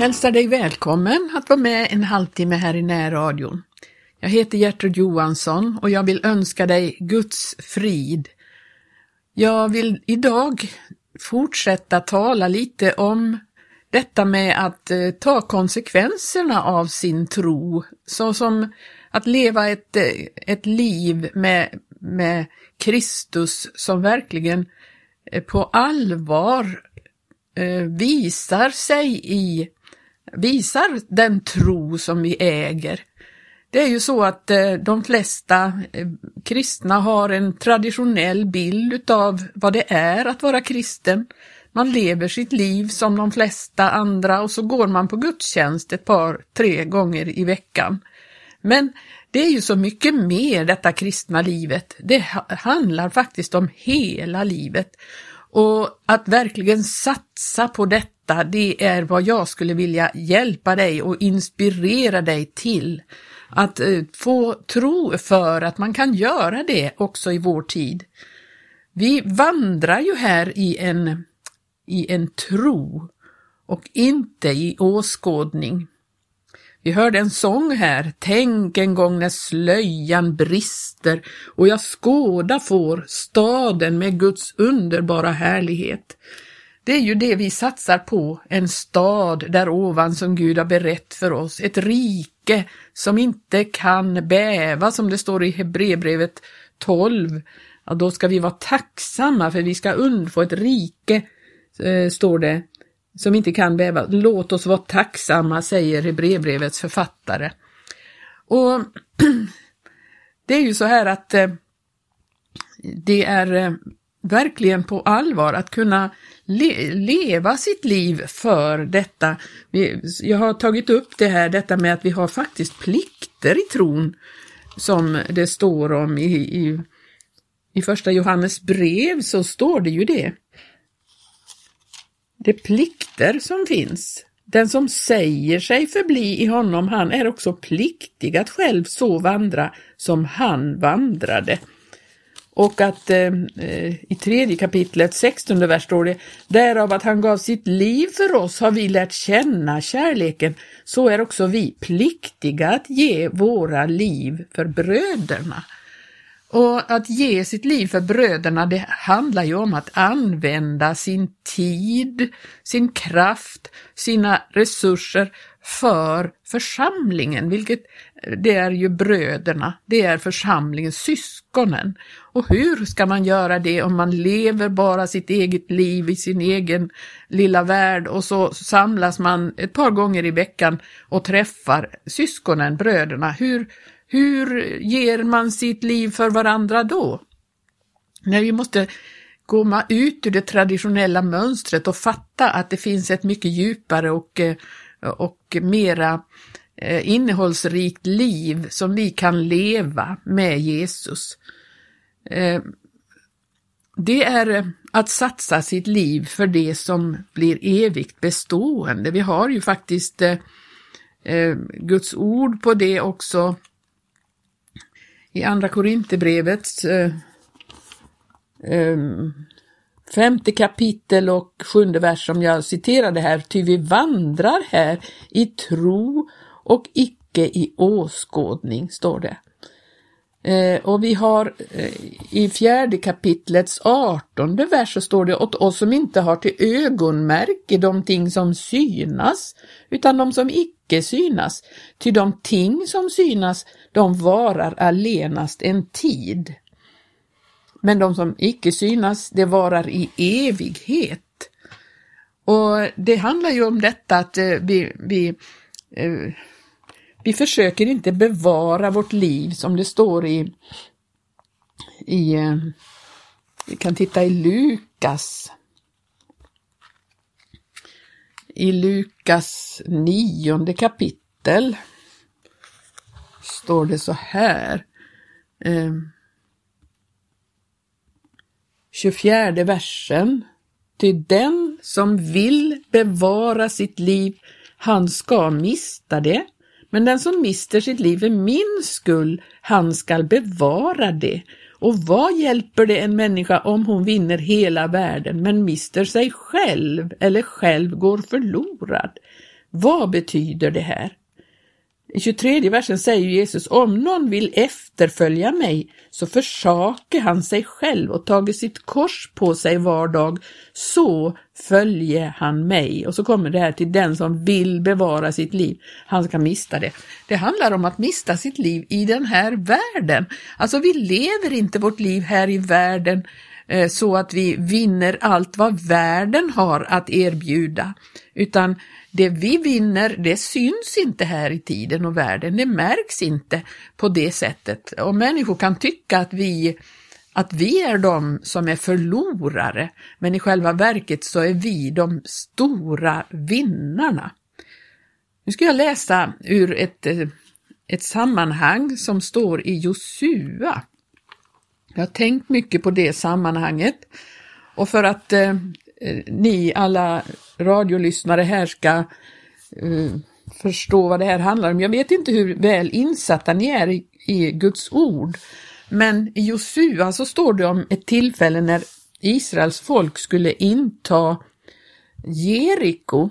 hälsar dig välkommen att vara med en halvtimme här i närradion. Jag heter Gertrud Johansson och jag vill önska dig Guds frid. Jag vill idag fortsätta tala lite om detta med att eh, ta konsekvenserna av sin tro, såsom att leva ett, eh, ett liv med, med Kristus som verkligen eh, på allvar visar sig i, visar den tro som vi äger. Det är ju så att eh, de flesta eh, kristna har en traditionell bild utav vad det är att vara kristen. Man lever sitt liv som de flesta andra och så går man på gudstjänst ett par, tre gånger i veckan. Men det är ju så mycket mer detta kristna livet. Det handlar faktiskt om hela livet. Och att verkligen satsa på detta, det är vad jag skulle vilja hjälpa dig och inspirera dig till. Att eh, få tro för att man kan göra det också i vår tid. Vi vandrar ju här i en i en tro och inte i åskådning. Vi hörde en sång här, tänk en gång när slöjan brister och jag skåda får staden med Guds underbara härlighet. Det är ju det vi satsar på, en stad där ovan som Gud har berett för oss, ett rike som inte kan bäva som det står i Hebreerbrevet 12. Ja, då ska vi vara tacksamma för vi ska undfå ett rike eh, står det, som inte kan bäva. Låt oss vara tacksamma, säger Hebreerbrevets författare. Och det är ju så här att eh, det är eh, verkligen på allvar att kunna le leva sitt liv för detta. Jag har tagit upp det här, detta med att vi har faktiskt plikter i tron, som det står om i, i, i första Johannes brev, så står det ju det de plikter som finns. Den som säger sig förbli i honom, han är också pliktig att själv så vandra som han vandrade. Och att eh, eh, i tredje kapitlet, 16 vers står det, därav att han gav sitt liv för oss har vi lärt känna kärleken, så är också vi pliktiga att ge våra liv för bröderna. Och att ge sitt liv för bröderna, det handlar ju om att använda sin tid, sin kraft, sina resurser för församlingen, vilket det är ju bröderna, det är församlingen, syskonen. Och hur ska man göra det om man lever bara sitt eget liv i sin egen lilla värld och så samlas man ett par gånger i veckan och träffar syskonen, bröderna. Hur, hur ger man sitt liv för varandra då? När vi måste komma ut ur det traditionella mönstret och fatta att det finns ett mycket djupare och, eh, och mera eh, Eh, innehållsrikt liv som vi kan leva med Jesus. Eh, det är eh, att satsa sitt liv för det som blir evigt bestående. Vi har ju faktiskt Guds ord på det också i Andra Korinthierbrevets ehm, femte kapitel och sjunde vers som jag citerade här, ty vi vandrar här i tro och icke i åskådning, står det. Eh, och vi har eh, i fjärde kapitlets artonde vers så står det åt oss som inte har till ögonmärke de ting som synas, utan de som icke synas. Ty de ting som synas, de varar allenast en tid. Men de som icke synas, det varar i evighet. Och det handlar ju om detta att eh, vi, vi eh, vi försöker inte bevara vårt liv som det står i, i eh, vi kan titta i Lukas. I Lukas nionde kapitel står det så här. Eh, 24 versen. Ty den som vill bevara sitt liv, han ska mista det. Men den som mister sitt liv för min skull, han skall bevara det. Och vad hjälper det en människa om hon vinner hela världen men mister sig själv eller själv går förlorad? Vad betyder det här? I 23 versen säger Jesus, om någon vill efterfölja mig så försaker han sig själv och tager sitt kors på sig var dag, så följer han mig. Och så kommer det här till den som vill bevara sitt liv, han ska mista det. Det handlar om att mista sitt liv i den här världen. Alltså vi lever inte vårt liv här i världen Eh, så att vi vinner allt vad världen har att erbjuda, utan det vi vinner, det syns inte här i tiden och världen, det märks inte på det sättet. Och människor kan tycka att vi, att vi är de som är förlorare, men i själva verket så är vi de stora vinnarna. Nu ska jag läsa ur ett, eh, ett sammanhang som står i Josua. Jag har tänkt mycket på det sammanhanget och för att eh, eh, ni alla radiolyssnare här ska eh, förstå vad det här handlar om. Jag vet inte hur väl insatta ni är i, i Guds ord, men i Josua så står det om ett tillfälle när Israels folk skulle inta Jeriko.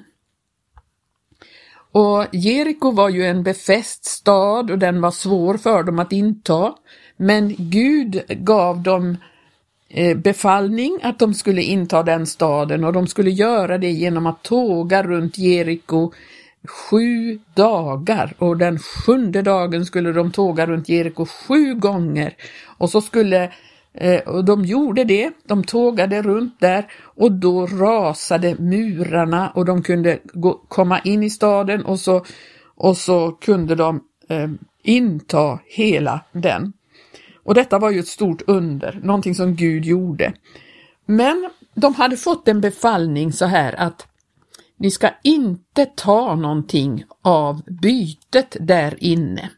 Och Jeriko var ju en befäst stad och den var svår för dem att inta, men Gud gav dem eh, befallning att de skulle inta den staden och de skulle göra det genom att tåga runt Jeriko sju dagar. Och den sjunde dagen skulle de tåga runt Jeriko sju gånger. Och så skulle eh, och de gjorde det, de tågade runt där och då rasade murarna och de kunde gå, komma in i staden och så, och så kunde de eh, inta hela den. Och detta var ju ett stort under, någonting som Gud gjorde. Men de hade fått en befallning så här att ni ska inte ta någonting av bytet där inne.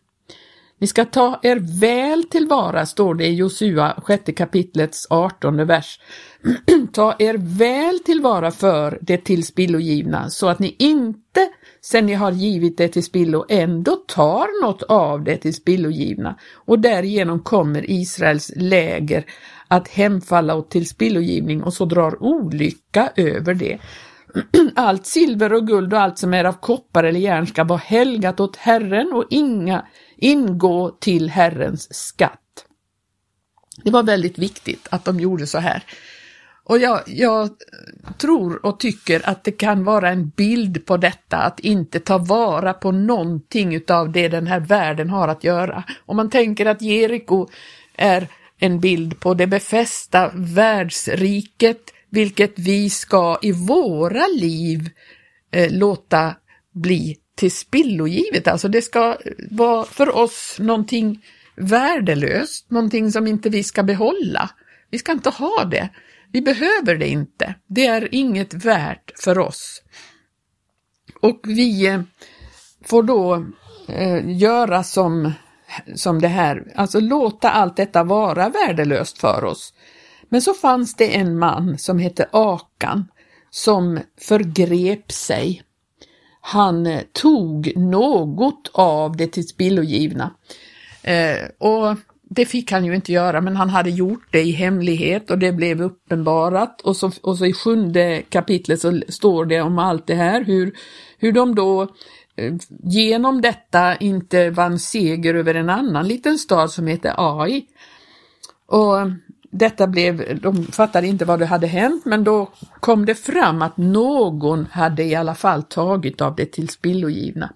Ni ska ta er väl tillvara, står det i Josua, 6 kapitlets 18 vers. ta er väl tillvara för det tillspillogivna så att ni inte sen ni har givit det till spillo ändå tar något av det till spillogivna och därigenom kommer Israels läger att hemfalla åt tillspillogivning och så drar olycka över det. Allt silver och guld och allt som är av koppar eller järn ska vara helgat åt Herren och inga ingå till Herrens skatt. Det var väldigt viktigt att de gjorde så här. Och jag, jag, tror och tycker att det kan vara en bild på detta, att inte ta vara på någonting utav det den här världen har att göra. Om man tänker att Jeriko är en bild på det befästa världsriket, vilket vi ska i våra liv eh, låta bli till spillogivet. Alltså det ska vara för oss någonting värdelöst, någonting som inte vi ska behålla. Vi ska inte ha det. Vi behöver det inte. Det är inget värt för oss. Och vi eh, får då eh, göra som, som det här, alltså låta allt detta vara värdelöst för oss. Men så fanns det en man som hette Akan som förgrep sig. Han eh, tog något av det tillspillogivna. Eh, och det fick han ju inte göra, men han hade gjort det i hemlighet och det blev uppenbarat. Och så, och så i sjunde kapitlet så står det om allt det här, hur, hur de då eh, genom detta inte vann seger över en annan liten stad som heter Ai. Och detta blev, de fattade inte vad det hade hänt, men då kom det fram att någon hade i alla fall tagit av det tillspillogivna.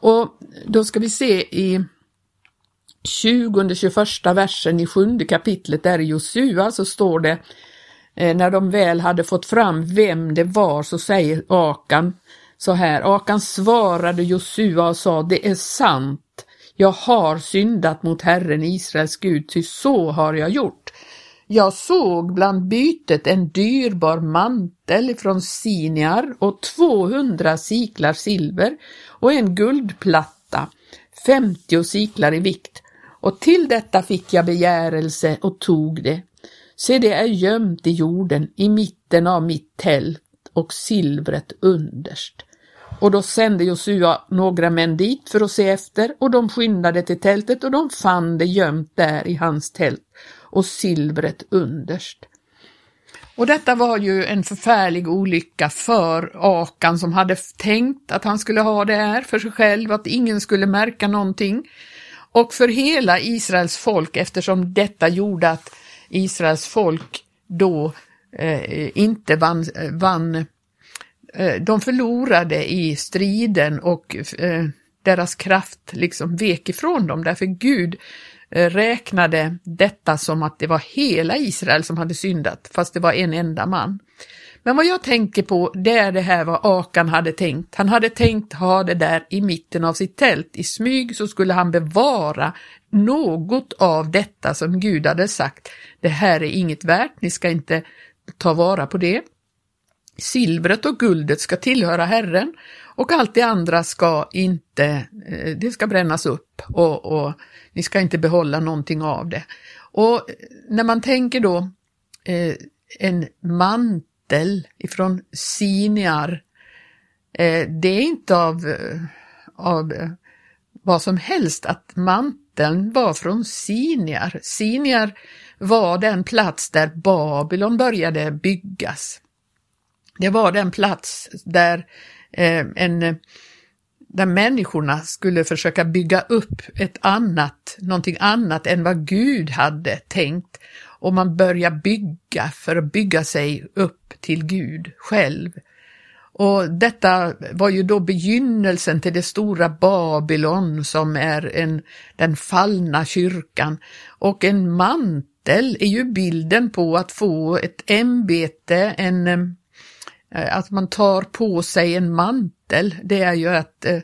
Och då ska vi se i 20-21 versen i sjunde kapitlet där i Josua så står det eh, när de väl hade fått fram vem det var så säger Akan så här, Akan svarade Josua och sa, det är sant, jag har syndat mot Herren Israels Gud, ty så har jag gjort. Jag såg bland bytet en dyrbar mantel från Siniar och 200 siklar silver och en guldplatta, 50 siklar i vikt och till detta fick jag begärelse och tog det. Se, det är gömt i jorden i mitten av mitt tält och silvret underst. Och då sände Josua några män dit för att se efter och de skyndade till tältet och de fann det gömt där i hans tält och silvret underst. Och detta var ju en förfärlig olycka för Akan som hade tänkt att han skulle ha det här för sig själv, att ingen skulle märka någonting. Och för hela Israels folk eftersom detta gjorde att Israels folk då eh, inte vann, vann eh, Eh, de förlorade i striden och eh, deras kraft liksom vek ifrån dem därför Gud eh, räknade detta som att det var hela Israel som hade syndat, fast det var en enda man. Men vad jag tänker på, det är det här vad Akan hade tänkt. Han hade tänkt ha det där i mitten av sitt tält. I smyg så skulle han bevara något av detta som Gud hade sagt. Det här är inget värt, ni ska inte ta vara på det. Silvret och guldet ska tillhöra Herren och allt det andra ska inte, eh, det ska brännas upp och, och ni ska inte behålla någonting av det. Och när man tänker då eh, en mantel ifrån Siniar, eh, det är inte av, eh, av eh, vad som helst att manteln var från Siniar. Siniar var den plats där Babylon började byggas. Det var den plats där eh, en där människorna skulle försöka bygga upp ett annat, någonting annat än vad Gud hade tänkt. Och man börjar bygga för att bygga sig upp till Gud själv. Och detta var ju då begynnelsen till det stora Babylon som är en, den fallna kyrkan. Och en mantel är ju bilden på att få ett ämbete, en, Eh, att man tar på sig en mantel det är ju att eh,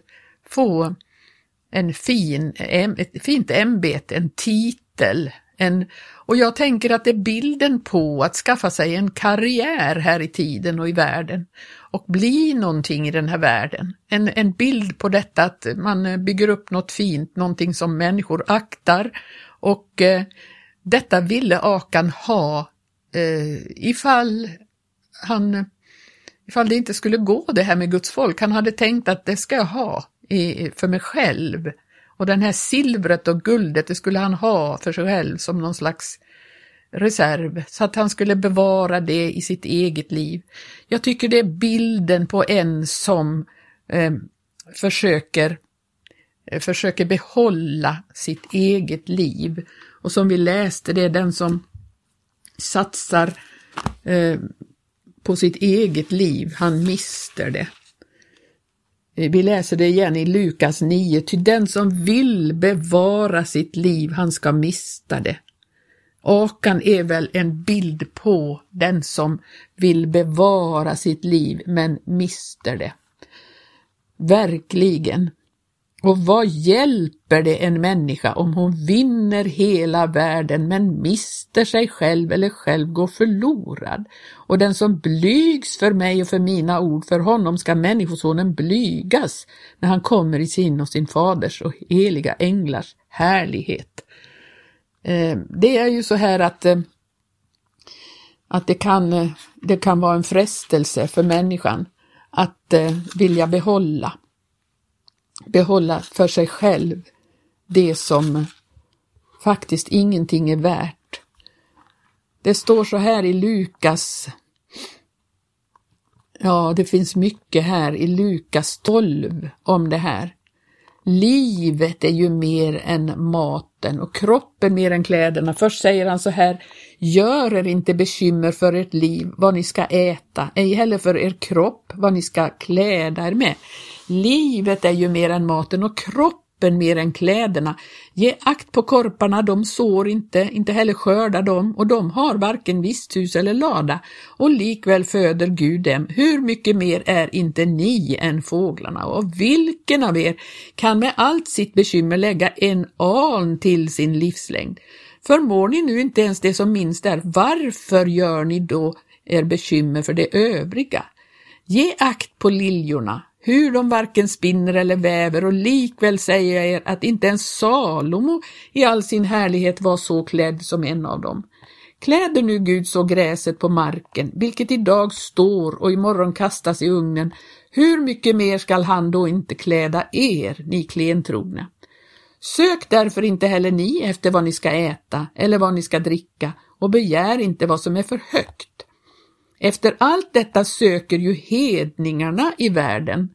få en fin, ett fint ämbete, en titel. En, och jag tänker att det är bilden på att skaffa sig en karriär här i tiden och i världen och bli någonting i den här världen. En, en bild på detta att man eh, bygger upp något fint, någonting som människor aktar och eh, detta ville Akan ha eh, ifall han ifall det inte skulle gå det här med Guds folk. Han hade tänkt att det ska jag ha i, för mig själv. Och den här silvret och guldet, det skulle han ha för sig själv som någon slags reserv, så att han skulle bevara det i sitt eget liv. Jag tycker det är bilden på en som eh, försöker, eh, försöker behålla sitt eget liv. Och som vi läste, det är den som satsar eh, på sitt eget liv, han mister det. Eh, vi läser det igen i Lukas 9, ty den som vill bevara sitt liv, han ska mista det. Akan är väl en bild på den som vill bevara sitt liv men mister det. Verkligen. Och vad hjälper det en människa om hon vinner hela världen men mister sig själv eller själv går förlorad? Och den som blygs för mig och för mina ord, för honom ska Människosonen blygas när han kommer i sin och sin faders och heliga änglars härlighet. Eh, det är ju så här att, eh, att det, kan, eh, det kan vara en frestelse för människan att vilja behålla behålla för sig själv det som faktiskt ingenting är värt. Det står så här i Lukas, ja det finns mycket här i Lukas 12 om det här. Livet är ju mer än maten och kroppen mer än kläderna. Först säger han så här, gör er inte bekymmer för ert liv, vad ni ska äta, ej heller för er kropp, vad ni ska kläda er med. Livet är ju mer än maten och kroppen mer än kläderna. Ge akt på korparna, de sår inte, inte heller skördar de och de har varken visthus eller lada och likväl föder Gud dem. Hur mycket mer är inte ni än fåglarna och vilken av er kan med allt sitt bekymmer lägga en aln till sin livslängd? Förmår ni nu inte ens det som minst är, varför gör ni då er bekymmer för det övriga? Ge akt på liljorna, hur de varken spinner eller väver och likväl säger jag er att inte ens Salomo i all sin härlighet var så klädd som en av dem. Kläder nu Gud så gräset på marken, vilket idag står och imorgon kastas i ugnen, hur mycket mer skall han då inte kläda er, ni klentrogna? Sök därför inte heller ni efter vad ni ska äta eller vad ni ska dricka och begär inte vad som är för högt Efter allt detta söker ju hedningarna i världen.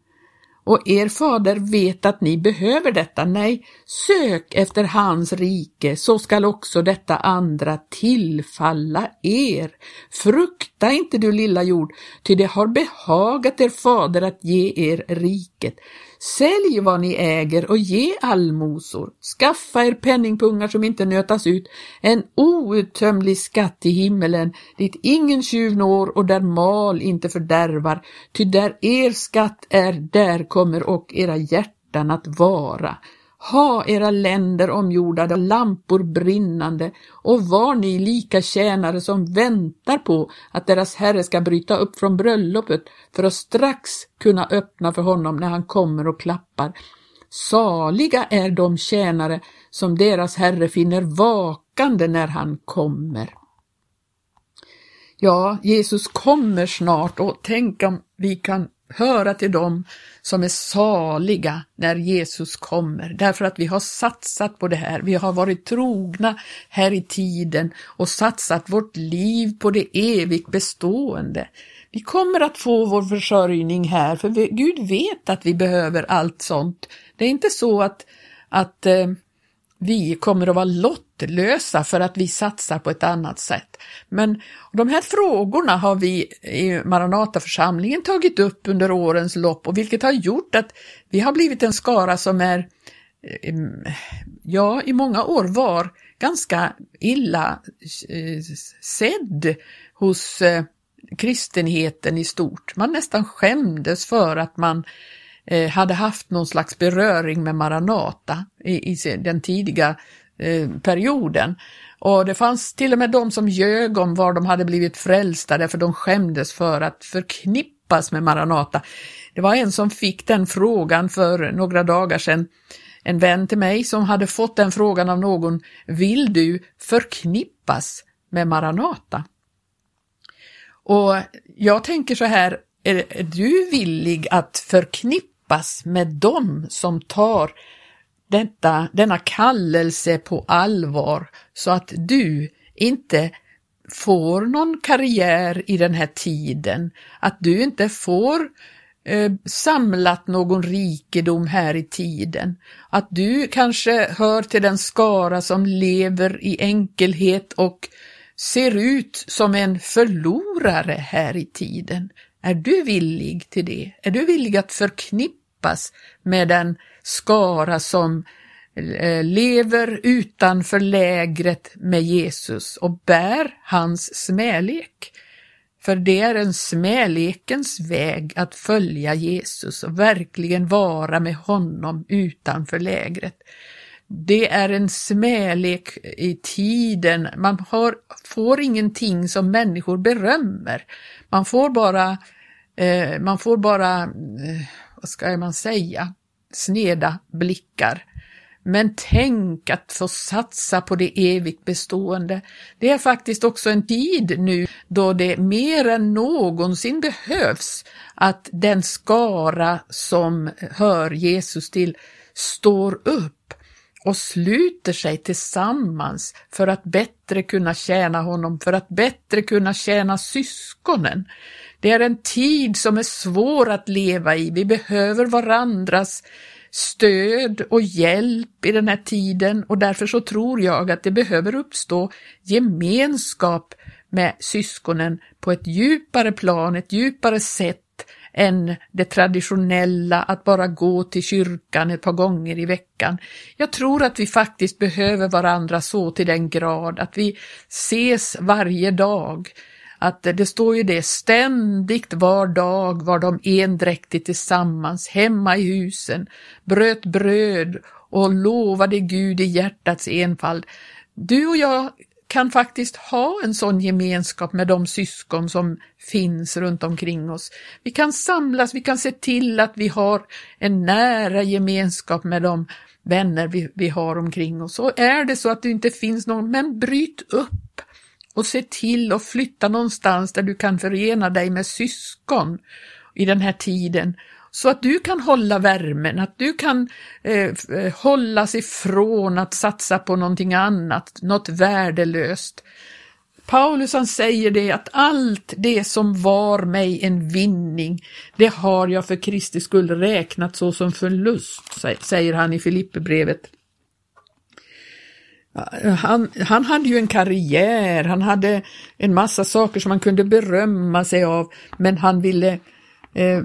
Och er fader vet att ni behöver detta. Nej, sök efter hans rike, så skall också detta andra tillfalla er. Frukta inte du lilla jord, ty det har behagat er fader att ge er riket. Sälj vad ni äger och ge allmosor. Skaffa er penningpungar som inte nötas ut, en outtömlig skatt i himmelen, dit ingen tjuv når och där mal inte fördärvar, ty där er skatt är, där kommer och era hjärtan att vara. Ha era länder omgjorda lampor brinnande och var ni lika tjänare som väntar på att deras herre ska bryta upp från bröllopet för att strax kunna öppna för honom när han kommer och klappar. Saliga är de tjänare som deras herre finner vakande när han kommer. Ja, Jesus kommer snart och tänk om vi kan höra till dem som är saliga när Jesus kommer, därför att vi har satsat på det här. Vi har varit trogna här i tiden och satsat vårt liv på det evigt bestående. Vi kommer att få vår försörjning här, för vi, Gud vet att vi behöver allt sånt. Det är inte så att, att eh, vi kommer att vara lottlösa för att vi satsar på ett annat sätt. Men de här frågorna har vi i Maranataförsamlingen tagit upp under årens lopp och vilket har gjort att vi har blivit en skara som är, eh, ja, i många år var ganska illa eh, sedd hos eh, kristenheten i stort. Man nästan skämdes för att man Eh, hade haft någon slags beröring med Maranata i, i den tidiga eh, perioden. Och det fanns till och med de som ljög om var de hade blivit frälsta därför de skämdes för att förknippas med Maranata. Det var en som fick den frågan för några dagar sedan, en vän till mig som hade fått den frågan av någon, vill du förknippas med Maranata? Och jag tänker så här, är du villig att förknippa förknippas med dem som tar detta, denna kallelse på allvar så att du inte får någon karriär i den här tiden, att du inte får eh, samlat någon rikedom här i tiden, att du kanske hör till den skara som lever i enkelhet och ser ut som en förlorare här i tiden. Är du villig till det? Är du villig att förknippa förknippas med den skara som eh, lever utanför lägret med Jesus och bär hans smälek? För det är en smälekens väg att följa Jesus och verkligen vara med honom utanför lägret. Det är en smälek i tiden. Man har, får ingenting som människor berömmer. Man får bara Eh, man får bara, eh, vad ska man säga, sneda blickar. Men tänk att få satsa på det evigt bestående. Det är faktiskt också en tid nu då det mer än någonsin behövs att den skara som hör Jesus till står upp och sluter sig tillsammans för att bättre kunna tjäna honom, för att bättre kunna tjäna syskonen. Det är en tid som är svår att leva i. Vi behöver varandras stöd och hjälp i den här tiden och därför så tror jag att det behöver uppstå gemenskap med syskonen på ett djupare plan, ett djupare sätt än det traditionella att bara gå till kyrkan ett par gånger i veckan. Jag tror att vi faktiskt behöver varandra så till den grad att vi ses varje dag att det står ju det ständigt var dag var de endräktigt tillsammans hemma i husen, bröt bröd och lovade Gud i hjärtats enfald. Du och jag kan faktiskt ha en sån gemenskap med de syskon som finns runt omkring oss. Vi kan samlas, vi kan se till att vi har en nära gemenskap med de vänner vi, vi har omkring oss. Och är det så att det inte finns någon, men bryt upp och se till att flytta någonstans där du kan förena dig med syskon i den här tiden så att du kan hålla värmen, att du kan eh, eh hållas ifrån att satsa på någonting annat, något värdelöst. Paulus han säger det att allt det som var mig en vinning, det har jag för Kristi skull räknat så som förlust, säger han i Filipperbrevet. Han, han hade ju en karriär, han hade en massa saker som han kunde berömma sig av, men han ville, eh,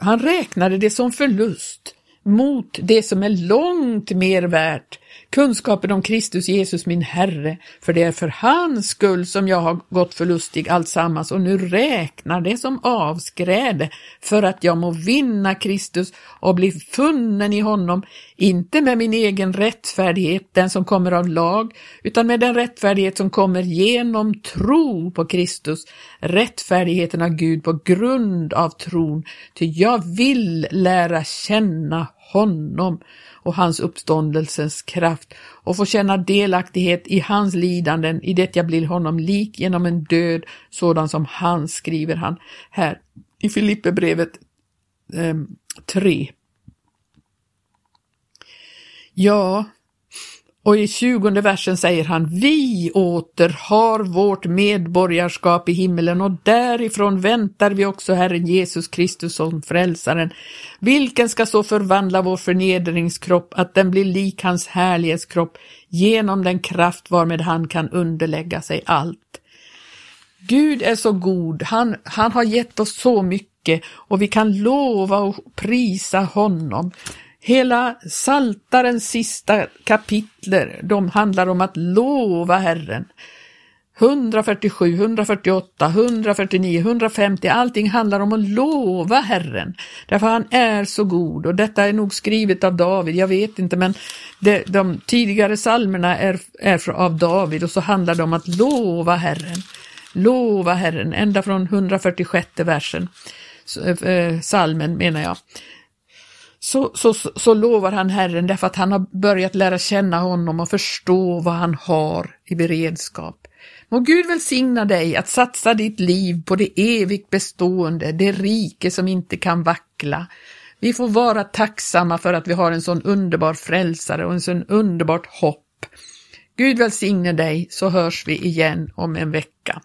han räknade det som förlust mot det som är långt mer värt, kunskapen om Kristus Jesus min Herre, för det är för hans skull som jag har gått förlustig alltsammans och nu räknar det som avskräde för att jag må vinna Kristus och bli funnen i honom, inte med min egen rättfärdighet, den som kommer av lag, utan med den rättfärdighet som kommer genom tro på Kristus, rättfärdigheten av Gud på grund av tron, ty jag vill lära känna honom och hans uppståndelsens kraft och få känna delaktighet i hans lidanden i det jag blir honom lik genom en död sådan som han, skriver han här i Filipperbrevet eh, 3. Ja, och i tjugonde versen säger han, vi åter har vårt medborgarskap i himmelen och därifrån väntar vi också Herren Jesus Kristus som frälsaren, vilken ska så förvandla vår förnedringskropp att den blir lik hans härlighetskropp genom den kraft varmed han kan underlägga sig allt. Gud är så god, han, han har gett oss så mycket och vi kan lova och prisa honom. Hela Saltarens sista kapitler, de handlar om att lova Herren. 147, 148, 149, 150, allting handlar om att lova Herren. Därför han är så god och detta är nog skrivet av David, jag vet inte men det, de tidigare psalmerna är, är av David och så handlar det om att lova Herren. Lova Herren, ända från 146 versen, psalmen eh, salmen menar jag så, så, så lovar han Herren därför att han har börjat lära känna honom och förstå vad han har i beredskap. Må Gud välsigna dig att satsa ditt liv på det evigt bestående, det rike som inte kan vackla. Vi får vara tacksamma för att vi har en sån underbar frälsare och en sån underbart hopp. Gud välsigne dig så hörs vi igen om en vecka.